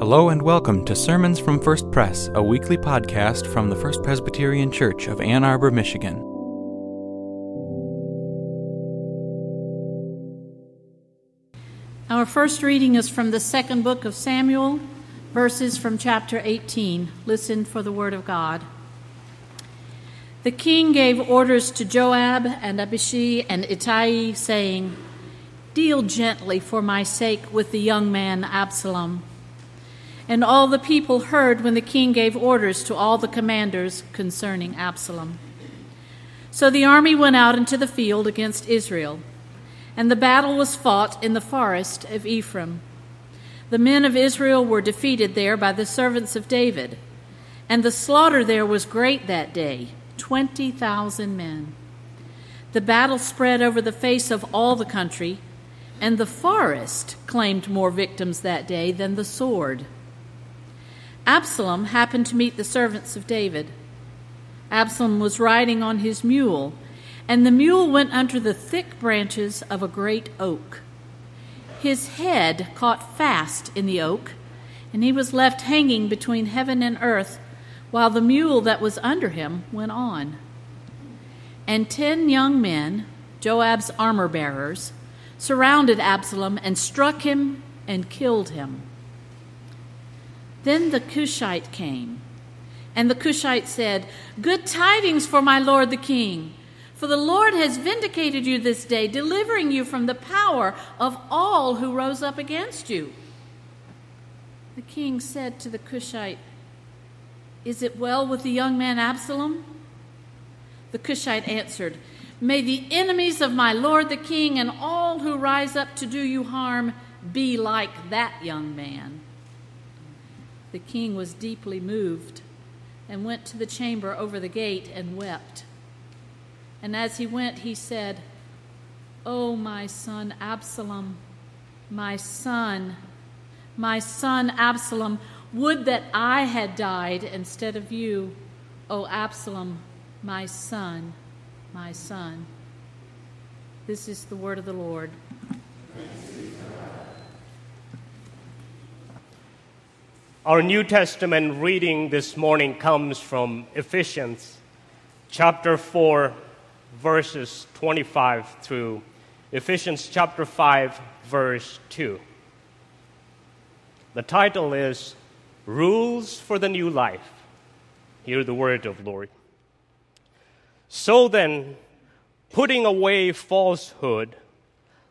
Hello and welcome to Sermons from First Press, a weekly podcast from the First Presbyterian Church of Ann Arbor, Michigan. Our first reading is from the second book of Samuel, verses from chapter 18. Listen for the word of God. The king gave orders to Joab and Abishai and Ittai, saying, Deal gently for my sake with the young man Absalom. And all the people heard when the king gave orders to all the commanders concerning Absalom. So the army went out into the field against Israel, and the battle was fought in the forest of Ephraim. The men of Israel were defeated there by the servants of David, and the slaughter there was great that day 20,000 men. The battle spread over the face of all the country and the forest claimed more victims that day than the sword. Absalom happened to meet the servants of David. Absalom was riding on his mule, and the mule went under the thick branches of a great oak. His head caught fast in the oak, and he was left hanging between heaven and earth, while the mule that was under him went on. And ten young men, Joab's armor bearers, surrounded Absalom and struck him and killed him. Then the Cushite came, and the Cushite said, Good tidings for my lord the king, for the Lord has vindicated you this day, delivering you from the power of all who rose up against you. The king said to the Cushite, Is it well with the young man Absalom? The Cushite answered, May the enemies of my lord the king and all who rise up to do you harm be like that young man. The king was deeply moved and went to the chamber over the gate and wept. And as he went, he said, O oh, my son Absalom, my son, my son Absalom, would that I had died instead of you, O Absalom, my son my son. This is the word of the Lord. Our New Testament reading this morning comes from Ephesians chapter 4, verses 25 through Ephesians chapter 5, verse 2. The title is Rules for the New Life. Hear the word of Lord. So then, putting away falsehood,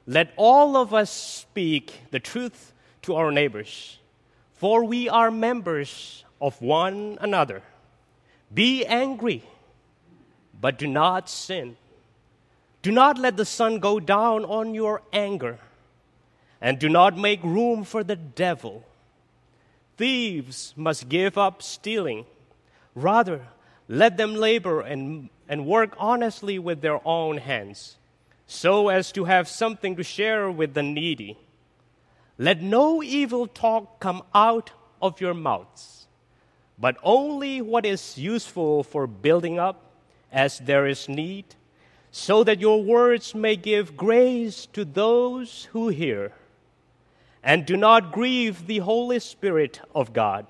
let all of us speak the truth to our neighbors, for we are members of one another. Be angry, but do not sin. Do not let the sun go down on your anger, and do not make room for the devil. Thieves must give up stealing. Rather, let them labor and and work honestly with their own hands, so as to have something to share with the needy. Let no evil talk come out of your mouths, but only what is useful for building up as there is need, so that your words may give grace to those who hear. And do not grieve the Holy Spirit of God,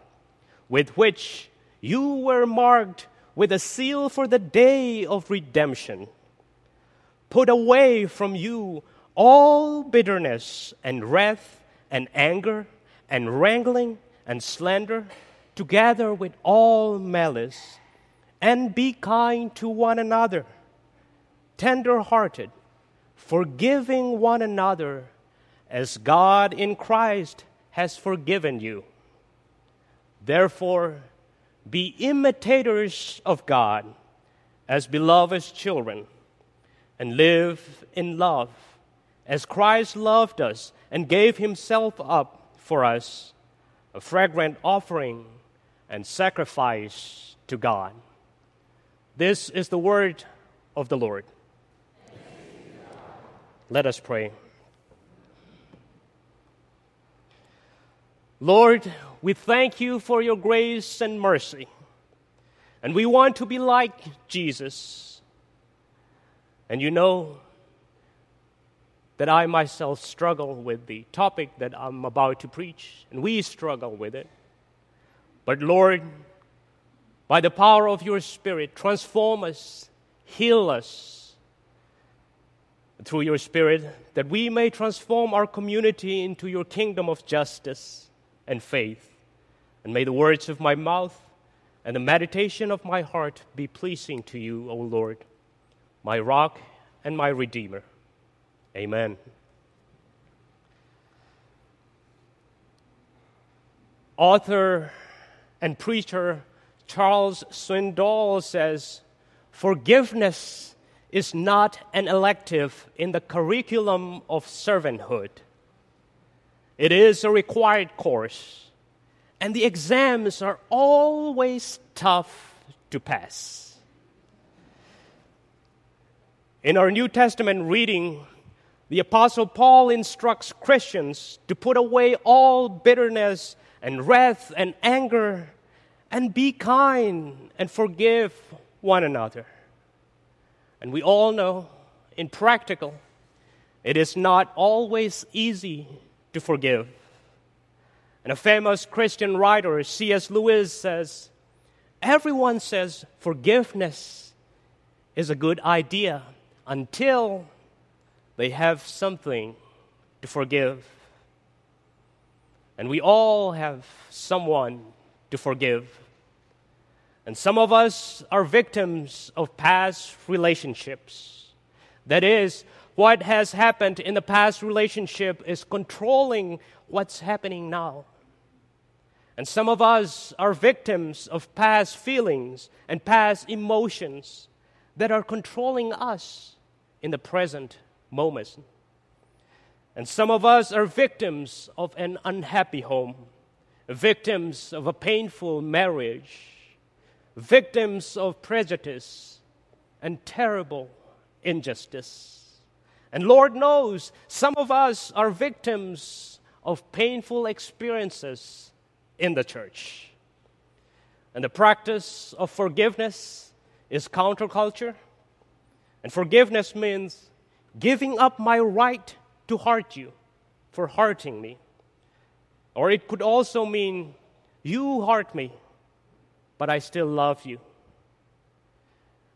with which you were marked with a seal for the day of redemption. Put away from you all bitterness and wrath and anger and wrangling and slander, together with all malice, and be kind to one another, tender hearted, forgiving one another, as God in Christ has forgiven you. Therefore, be imitators of God as beloved children and live in love as Christ loved us and gave himself up for us, a fragrant offering and sacrifice to God. This is the word of the Lord. Let us pray. Lord, we thank you for your grace and mercy. And we want to be like Jesus. And you know, that I myself struggle with the topic that I'm about to preach, and we struggle with it. But Lord, by the power of your Spirit, transform us, heal us through your Spirit, that we may transform our community into your kingdom of justice and faith. And may the words of my mouth and the meditation of my heart be pleasing to you, O Lord, my rock and my redeemer. Amen. Author and preacher Charles Swindoll says, Forgiveness is not an elective in the curriculum of servanthood. It is a required course, and the exams are always tough to pass. In our New Testament reading, the Apostle Paul instructs Christians to put away all bitterness and wrath and anger and be kind and forgive one another. And we all know, in practical, it is not always easy to forgive. And a famous Christian writer, C.S. Lewis, says, Everyone says forgiveness is a good idea until they have something to forgive. And we all have someone to forgive. And some of us are victims of past relationships. That is, what has happened in the past relationship is controlling what's happening now. And some of us are victims of past feelings and past emotions that are controlling us in the present moment. And some of us are victims of an unhappy home victims of a painful marriage, victims of prejudice and terrible injustice. And Lord knows some of us are victims of painful experiences in the church. And the practice of forgiveness is counterculture. And forgiveness means giving up my right to hurt you for hurting me. Or it could also mean, you hurt me, but I still love you.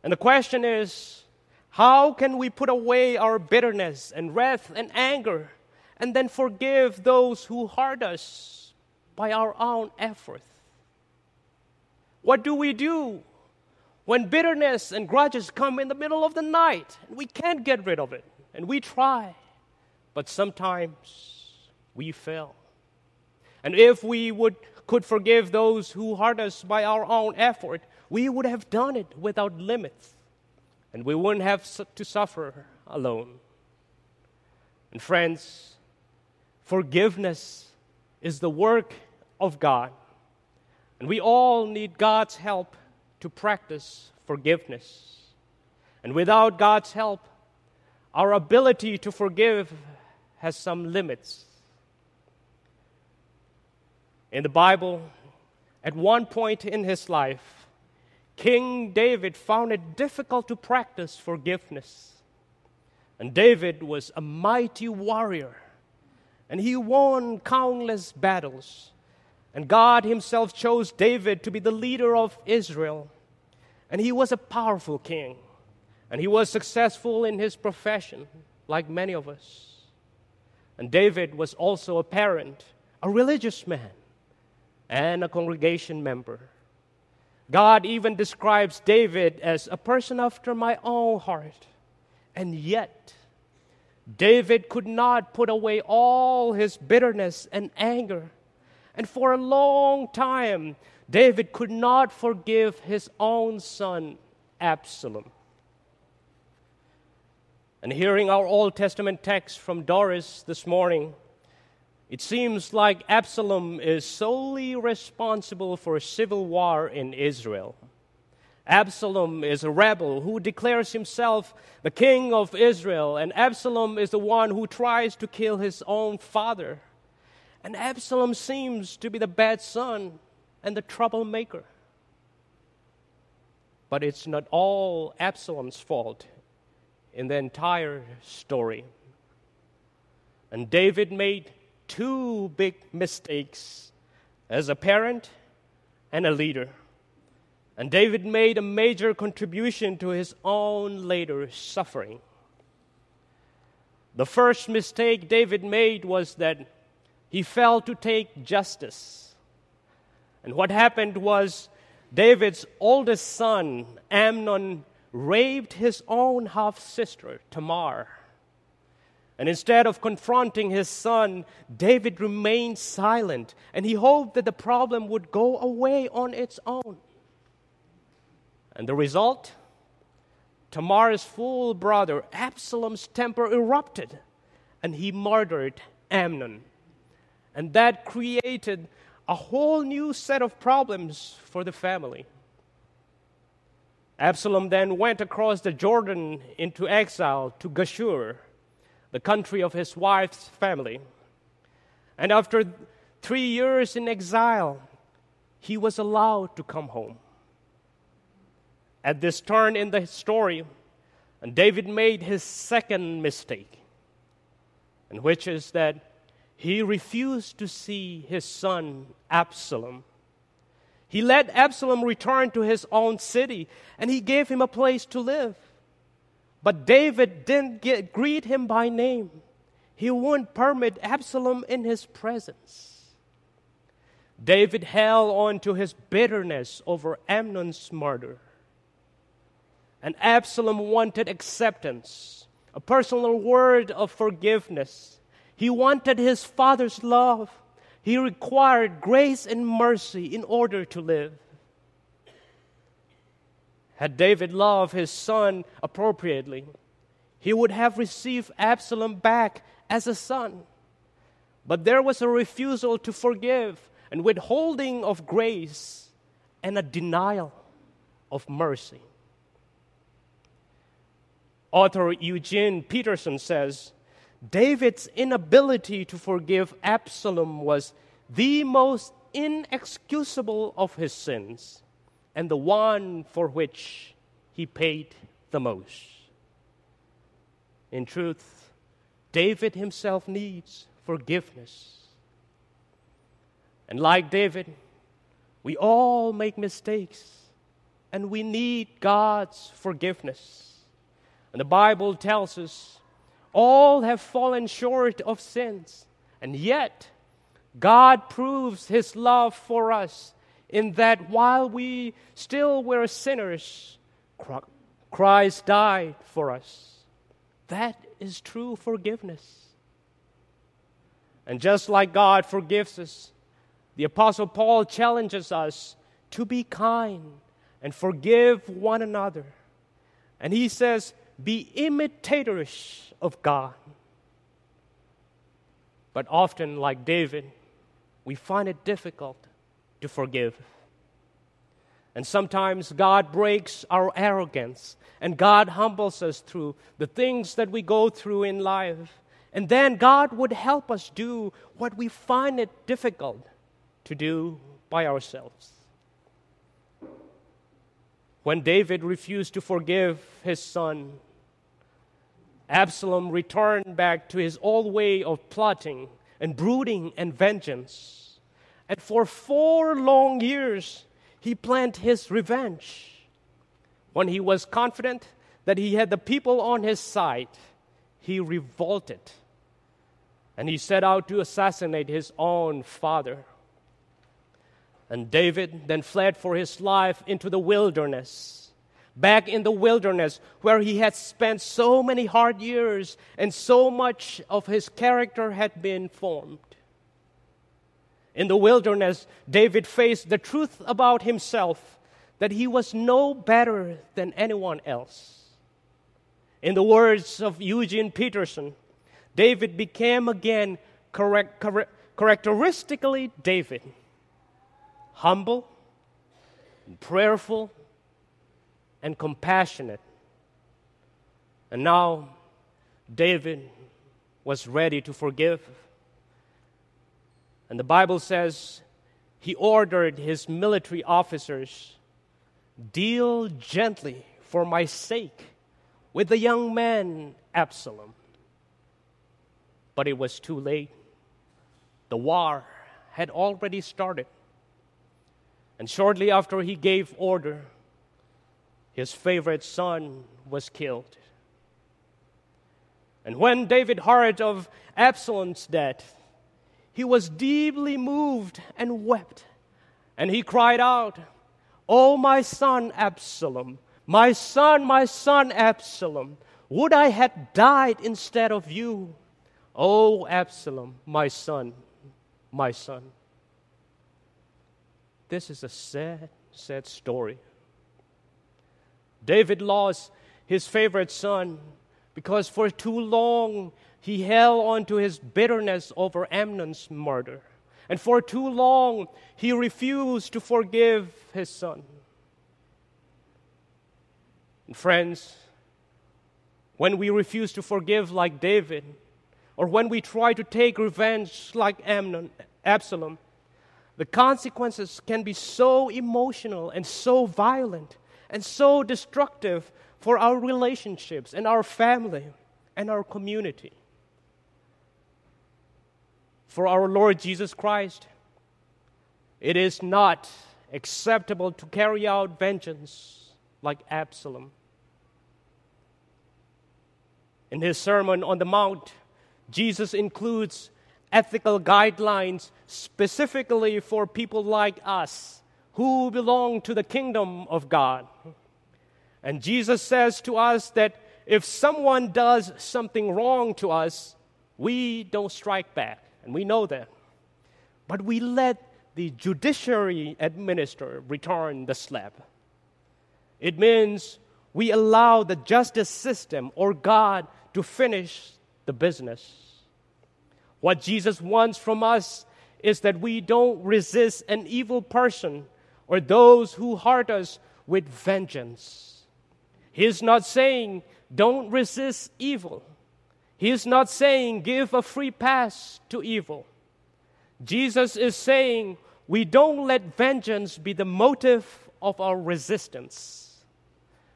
And the question is, how can we put away our bitterness and wrath and anger and then forgive those who hurt us by our own effort? What do we do when bitterness and grudges come in the middle of the night and we can't get rid of it and we try, but sometimes we fail? And if we would, could forgive those who hurt us by our own effort, we would have done it without limits. And we wouldn't have to suffer alone. And friends, forgiveness is the work of God. And we all need God's help to practice forgiveness. And without God's help, our ability to forgive has some limits. In the Bible, at one point in his life, King David found it difficult to practice forgiveness. And David was a mighty warrior, and he won countless battles. And God Himself chose David to be the leader of Israel. And he was a powerful king, and he was successful in his profession, like many of us. And David was also a parent, a religious man and a congregation member. God even describes David as a person after my own heart. And yet, David could not put away all his bitterness and anger. And for a long time, David could not forgive his own son, Absalom. And hearing our Old Testament text from Doris this morning, it seems like Absalom is solely responsible for a civil war in Israel. Absalom is a rebel who declares himself the king of Israel, and Absalom is the one who tries to kill his own father. And Absalom seems to be the bad son and the troublemaker. But it's not all Absalom's fault in the entire story. And David made two big mistakes as a parent and a leader. And David made a major contribution to his own later suffering. The first mistake David made was that he failed to take justice. And what happened was David's oldest son, Amnon, raped his own half sister, Tamar. And instead of confronting his son, David remained silent and he hoped that the problem would go away on its own. And the result? Tamar's full brother Absalom's temper erupted and he murdered Amnon. And that created a whole new set of problems for the family. Absalom then went across the Jordan into exile to Geshur, the country of his wife's family. And after three years in exile, he was allowed to come home. At this turn in the story, David made his second mistake, and which is that he refused to see his son Absalom. He let Absalom return to his own city, and he gave him a place to live. But David didn't get, greet him by name. He wouldn't permit Absalom in his presence. David held on to his bitterness over Amnon's murder. And Absalom wanted acceptance, a personal word of forgiveness. He wanted his father's love. He required grace and mercy in order to live. Had David loved his son appropriately, he would have received Absalom back as a son. But there was a refusal to forgive and withholding of grace and a denial of mercy. Author Eugene Peterson says David's inability to forgive Absalom was the most inexcusable of his sins and the one for which he paid the most. In truth, David himself needs forgiveness. And like David, we all make mistakes and we need God's forgiveness. And the Bible tells us all have fallen short of sins. And yet, God proves his love for us in that while we still were sinners, Christ died for us. That is true forgiveness. And just like God forgives us, the Apostle Paul challenges us to be kind and forgive one another. And he says, be imitators of God. But often, like David, we find it difficult to forgive. And sometimes God breaks our arrogance and God humbles us through the things that we go through in life. And then God would help us do what we find it difficult to do by ourselves. When David refused to forgive his son, Absalom returned back to his old way of plotting and brooding and vengeance. And for four long years, he planned his revenge. When he was confident that he had the people on his side, he revolted and he set out to assassinate his own father. And David then fled for his life into the wilderness, back in the wilderness where he had spent so many hard years and so much of his character had been formed. In the wilderness, David faced the truth about himself that he was no better than anyone else. In the words of Eugene Peterson, David became again correct, correct, characteristically David humble, and prayerful, and compassionate. And now David was ready to forgive. And the Bible says he ordered his military officers deal gently for my sake with the young man Absalom. But it was too late. The war had already started. And shortly after he gave order, his favorite son was killed. And when David heard of Absalom's death, he was deeply moved and wept. And he cried out, Oh, my son Absalom, my son, my son Absalom, would I had died instead of you. Oh, Absalom, my son, my son. This is a sad, sad story. David lost his favorite son because for too long he held on to his bitterness over Amnon's murder. And for too long he refused to forgive his son. And friends, when we refuse to forgive like David, or when we try to take revenge like Amnon, Absalom, the consequences can be so emotional and so violent and so destructive for our relationships and our family and our community. For our Lord Jesus Christ, it is not acceptable to carry out vengeance like Absalom. In his Sermon on the Mount, Jesus includes ethical guidelines specifically for people like us who belong to the kingdom of God. And Jesus says to us that if someone does something wrong to us, we don't strike back, and we know that. But we let the judiciary administer return the slap. It means we allow the justice system or God to finish the business. What Jesus wants from us is that we don't resist an evil person or those who hurt us with vengeance. He is not saying, don't resist evil. He is not saying, give a free pass to evil. Jesus is saying, we don't let vengeance be the motive of our resistance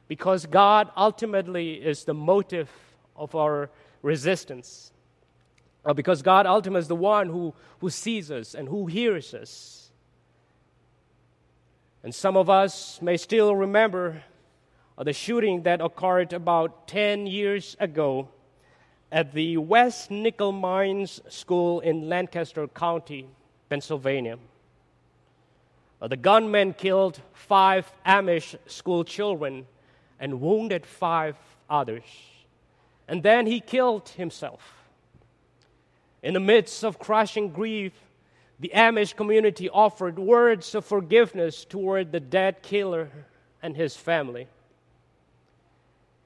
because God ultimately is the motive of our resistance. Or because God ultimately is the one who, who sees us and who hears us. And some of us may still remember the shooting that occurred about 10 years ago at the West Nickel Mines School in Lancaster County, Pennsylvania. Uh, the gunman killed five Amish school children and wounded five others. And then he killed himself. In the midst of crushing grief, the Amish community offered words of forgiveness toward the dead killer and his family.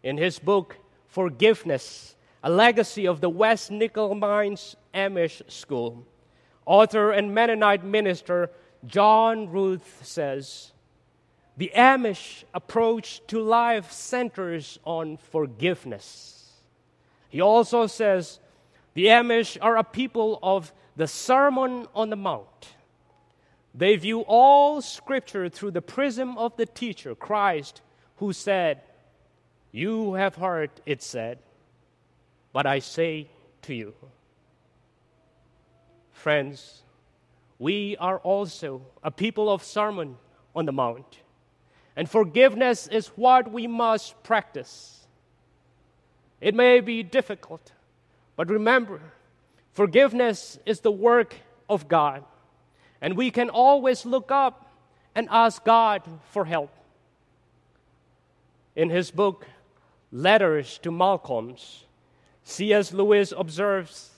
In his book, Forgiveness, a legacy of the West Nickel Mines Amish School, author and Mennonite minister John Ruth says, The Amish approach to life centers on forgiveness. He also says, The Amish are a people of the Sermon on the Mount. They view all Scripture through the prism of the teacher, Christ, who said, You have heard it said, but I say to you. Friends, we are also a people of Sermon on the Mount, and forgiveness is what we must practice. It may be difficult, but remember, Forgiveness is the work of God, and we can always look up and ask God for help. In his book, Letters to Malcolms, C.S. Lewis observes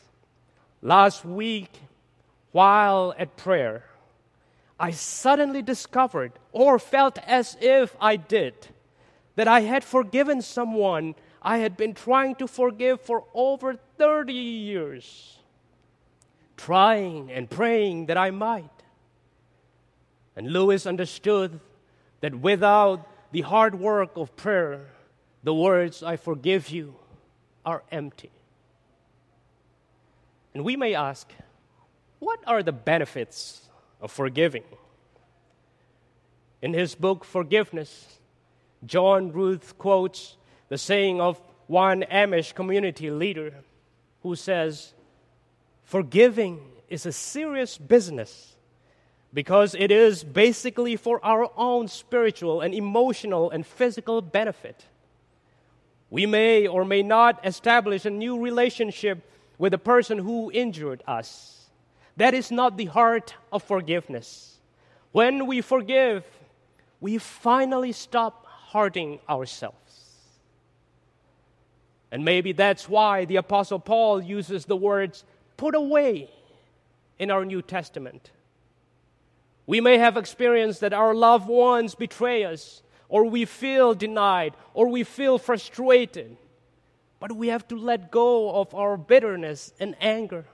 Last week, while at prayer, I suddenly discovered, or felt as if I did, that I had forgiven someone I had been trying to forgive for over 30 years trying and praying that I might. And Lewis understood that without the hard work of prayer, the words, I forgive you, are empty. And we may ask, what are the benefits of forgiving? In his book, Forgiveness, John Ruth quotes the saying of one Amish community leader who says, Forgiving is a serious business because it is basically for our own spiritual and emotional and physical benefit. We may or may not establish a new relationship with the person who injured us. That is not the heart of forgiveness. When we forgive, we finally stop hurting ourselves. And maybe that's why the Apostle Paul uses the words put away in our New Testament. We may have experienced that our loved ones betray us, or we feel denied, or we feel frustrated. But we have to let go of our bitterness and anger.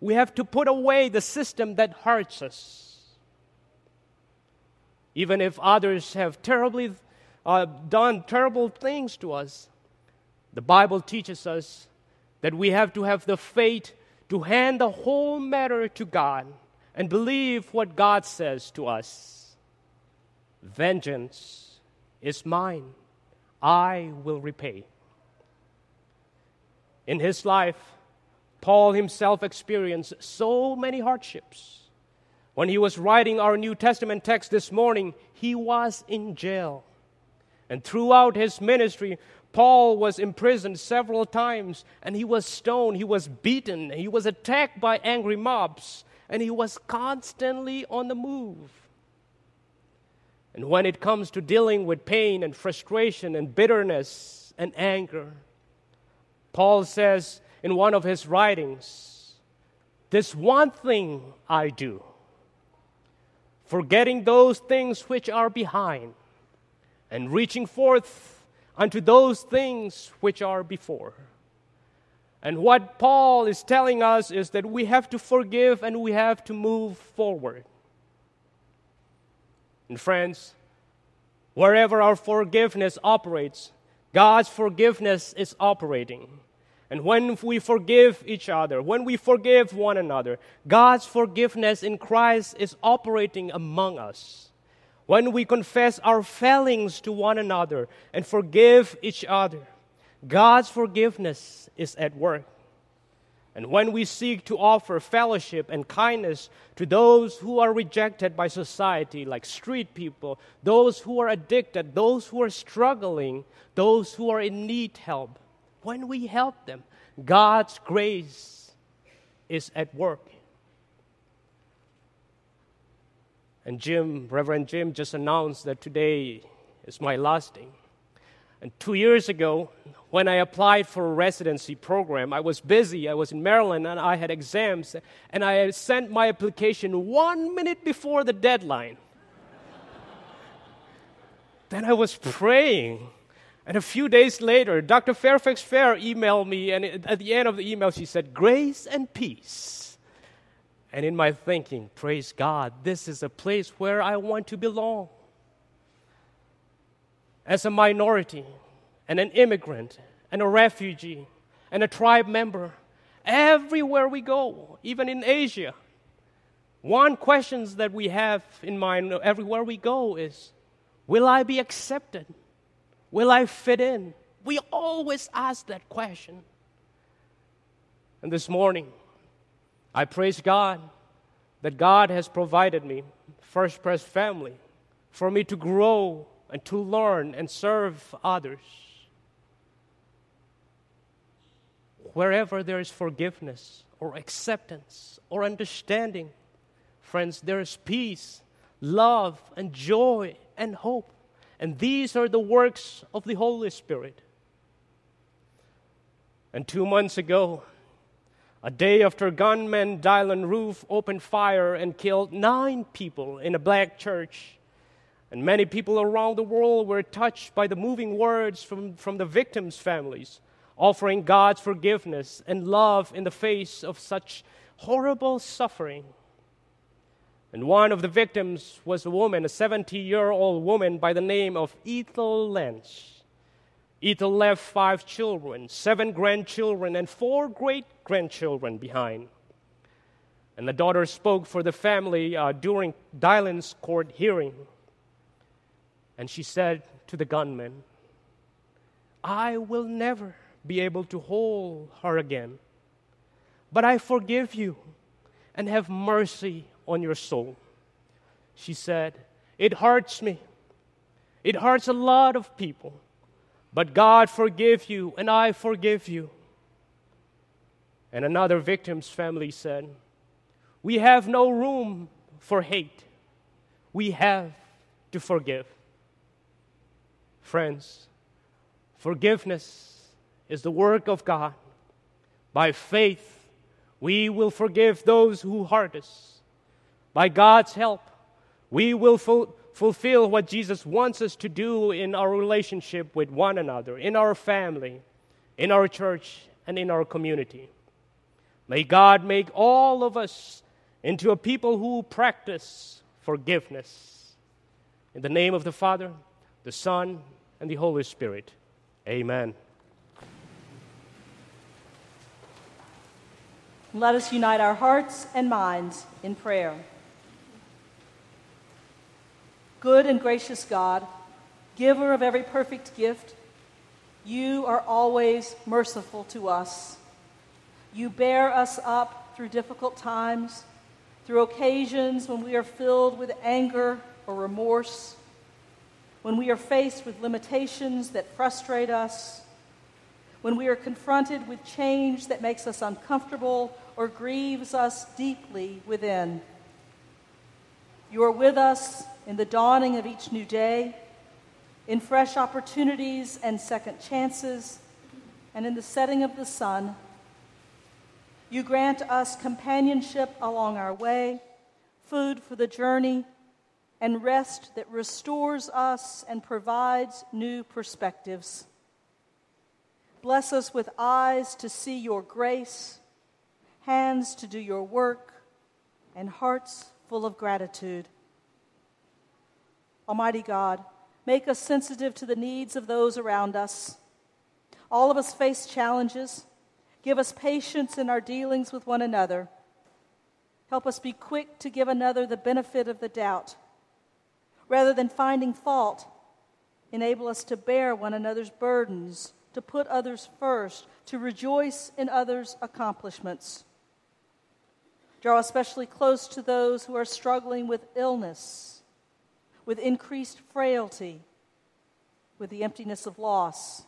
We have to put away the system that hurts us. Even if others have terribly uh, done terrible things to us, the Bible teaches us that we have to have the faith to hand the whole matter to God and believe what God says to us. Vengeance is mine, I will repay. In his life, Paul himself experienced so many hardships. When he was writing our New Testament text this morning, he was in jail. And throughout his ministry, Paul was imprisoned several times and he was stoned, he was beaten, he was attacked by angry mobs, and he was constantly on the move. And when it comes to dealing with pain and frustration and bitterness and anger, Paul says in one of his writings, This one thing I do, forgetting those things which are behind, and reaching forth unto those things which are before. And what Paul is telling us is that we have to forgive and we have to move forward. And friends, wherever our forgiveness operates, God's forgiveness is operating. And when we forgive each other, when we forgive one another, God's forgiveness in Christ is operating among us. When we confess our failings to one another and forgive each other, God's forgiveness is at work. And when we seek to offer fellowship and kindness to those who are rejected by society, like street people, those who are addicted, those who are struggling, those who are in need help, when we help them, God's grace is at work. And Jim, Reverend Jim, just announced that today is my last day. And two years ago, when I applied for a residency program, I was busy. I was in Maryland and I had exams, and I sent my application one minute before the deadline. then I was praying. And a few days later, Dr. Fairfax Fair emailed me, and at the end of the email, she said, Grace and peace. And in my thinking, praise God, this is a place where I want to belong as a minority and an immigrant and a refugee and a tribe member, everywhere we go, even in Asia, one questions that we have in mind everywhere we go is, will I be accepted? Will I fit in? We always ask that question. And this morning, I praise God that God has provided me, First Pres family, for me to grow and to learn and serve others. Wherever there is forgiveness or acceptance or understanding, friends, there is peace, love, and joy and hope. And these are the works of the Holy Spirit. And two months ago, a day after gunmen Dylann Roof opened fire and killed nine people in a black church and many people around the world were touched by the moving words from, from the victims' families, offering God's forgiveness and love in the face of such horrible suffering. And one of the victims was a woman, a 70 year old woman by the name of Ethel Lance. Ethel left five children, seven grandchildren, and four great grandchildren behind. And the daughter spoke for the family uh, during Dylan's court hearing. And she said to the gunman, I will never be able to hold her again. but I forgive you and have mercy on your soul. She said, It hurts me. It hurts a lot of people, but God forgive you and I forgive you. And another victim's family said, We have no room for hate. We have to forgive. Friends, forgiveness is the work of God. By faith, we will forgive those who hurt us. By God's help, we will fulfill what Jesus wants us to do in our relationship with one another, in our family, in our church, and in our community. May God make all of us into a people who practice forgiveness. In the name of the Father, the Son, and the Holy Spirit. Amen. Let us unite our hearts and minds in prayer. Good and gracious God, giver of every perfect gift, you are always merciful to us. You bear us up through difficult times, through occasions when we are filled with anger or remorse, when we are faced with limitations that frustrate us, when we are confronted with change that makes us uncomfortable or grieves us deeply within. You are with us in the dawning of each new day, in fresh opportunities and second chances, and in the setting of the sun. You grant us companionship along our way, food for the journey, and rest that restores us and provides new perspectives. Bless us with eyes to see your grace, hands to do your work, and hearts full of gratitude. Almighty God, make us sensitive to the needs of those around us. All of us face challenges. Give us patience in our dealings with one another. Help us be quick to give another the benefit of the doubt. Rather than finding fault, enable us to bear one another's burdens, to put others first, to rejoice in others' accomplishments. Draw especially close to those who are struggling with illness, with increased frailty, with the emptiness of loss.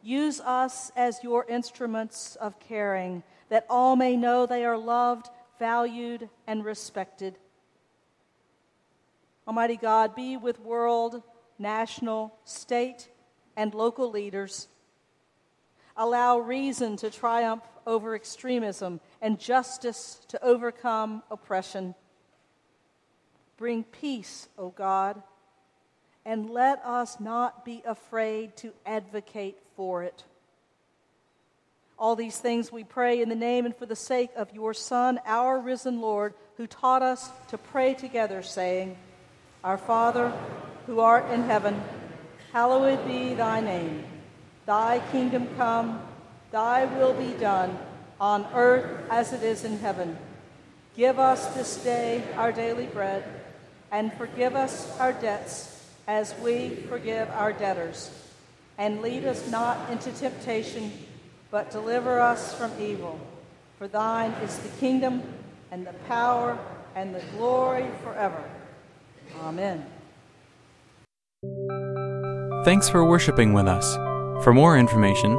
Use us as your instruments of caring, that all may know they are loved, valued, and respected. Almighty God, be with world, national, state, and local leaders. Allow reason to triumph over extremism and justice to overcome oppression. Bring peace, O God, and let us not be afraid to advocate for it. All these things we pray in the name and for the sake of your Son, our risen Lord, who taught us to pray together, saying, Our Father, who art in heaven, hallowed be thy name. Thy kingdom come, thy will be done, on earth as it is in heaven. Give us this day our daily bread, and forgive us our debts as we forgive our debtors. And lead us not into temptation, but deliver us from evil. For thine is the kingdom, and the power, and the glory forever. Amen. Thanks for worshiping with us. For more information,